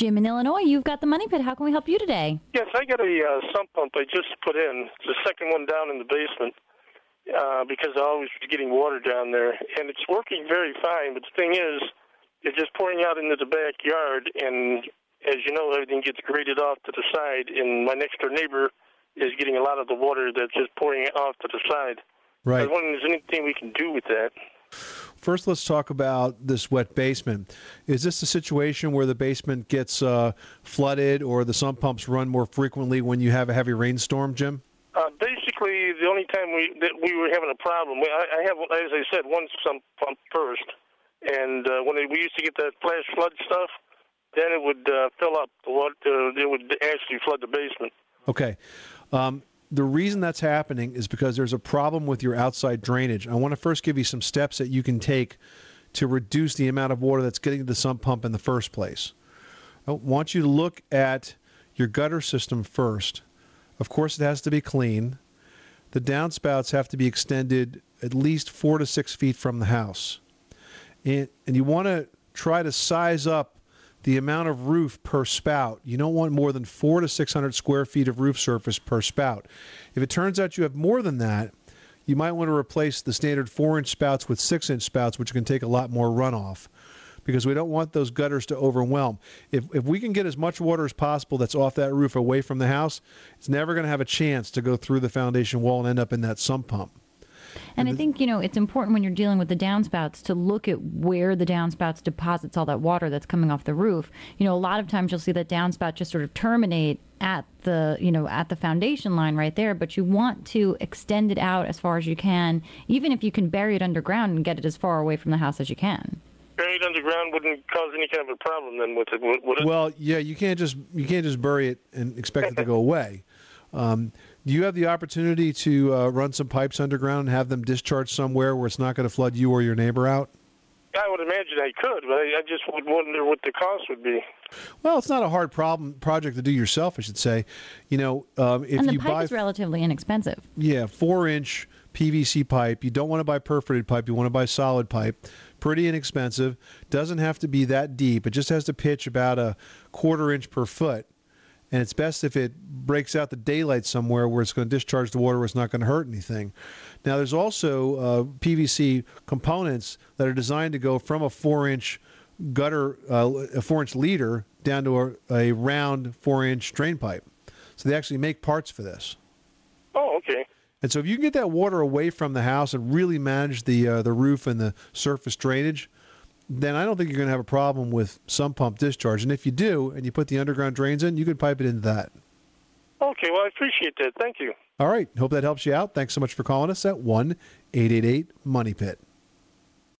Jim in Illinois, you've got the Money Pit. How can we help you today? Yes, I got a uh, sump pump I just put in. It's the second one down in the basement uh, because I always was getting water down there, and it's working very fine. But the thing is, it's just pouring out into the backyard, and as you know, everything gets graded off to the side, and my next door neighbor is getting a lot of the water that's just pouring off to the side. Right. I was wondering if there's anything we can do with that. First, let's talk about this wet basement. Is this a situation where the basement gets uh, flooded or the sump pumps run more frequently when you have a heavy rainstorm, Jim? Uh, basically, the only time we that we were having a problem, I, I have, as I said, one sump pump first, and uh, when we used to get that flash flood stuff, then it would uh, fill up. What uh, it would actually flood the basement. Okay. Um, the reason that's happening is because there's a problem with your outside drainage. I want to first give you some steps that you can take to reduce the amount of water that's getting to the sump pump in the first place. I want you to look at your gutter system first. Of course, it has to be clean. The downspouts have to be extended at least four to six feet from the house. And, and you want to try to size up the amount of roof per spout. You don't want more than four to 600 square feet of roof surface per spout. If it turns out you have more than that, you might want to replace the standard four inch spouts with six inch spouts, which can take a lot more runoff because we don't want those gutters to overwhelm. If, if we can get as much water as possible that's off that roof away from the house, it's never going to have a chance to go through the foundation wall and end up in that sump pump. And I think, you know, it's important when you're dealing with the downspouts to look at where the downspouts deposits all that water that's coming off the roof. You know, a lot of times you'll see that downspout just sort of terminate at the, you know, at the foundation line right there, but you want to extend it out as far as you can, even if you can bury it underground and get it as far away from the house as you can. Buried underground wouldn't cause any kind of a problem then with it, would it? Well, yeah, you can't just you can't just bury it and expect it to go away. Um, do you have the opportunity to uh, run some pipes underground and have them discharge somewhere where it's not going to flood you or your neighbor out? I would imagine I could, but I, I just would wonder what the cost would be. Well, it's not a hard problem project to do yourself, I should say. You know, um, if and the you pipe buy is relatively inexpensive. yeah four inch PVC pipe, you don't want to buy perforated pipe. You want to buy solid pipe. Pretty inexpensive. Doesn't have to be that deep. It just has to pitch about a quarter inch per foot. And it's best if it breaks out the daylight somewhere where it's going to discharge the water where it's not going to hurt anything. Now, there's also uh, PVC components that are designed to go from a four inch gutter, uh, a four inch leader, down to a, a round four inch drain pipe. So they actually make parts for this. Oh, okay. And so if you can get that water away from the house and really manage the uh, the roof and the surface drainage, then I don't think you're going to have a problem with sump pump discharge. And if you do, and you put the underground drains in, you can pipe it into that. Okay, well, I appreciate that. Thank you. All right. Hope that helps you out. Thanks so much for calling us at 1 888 Money Pit.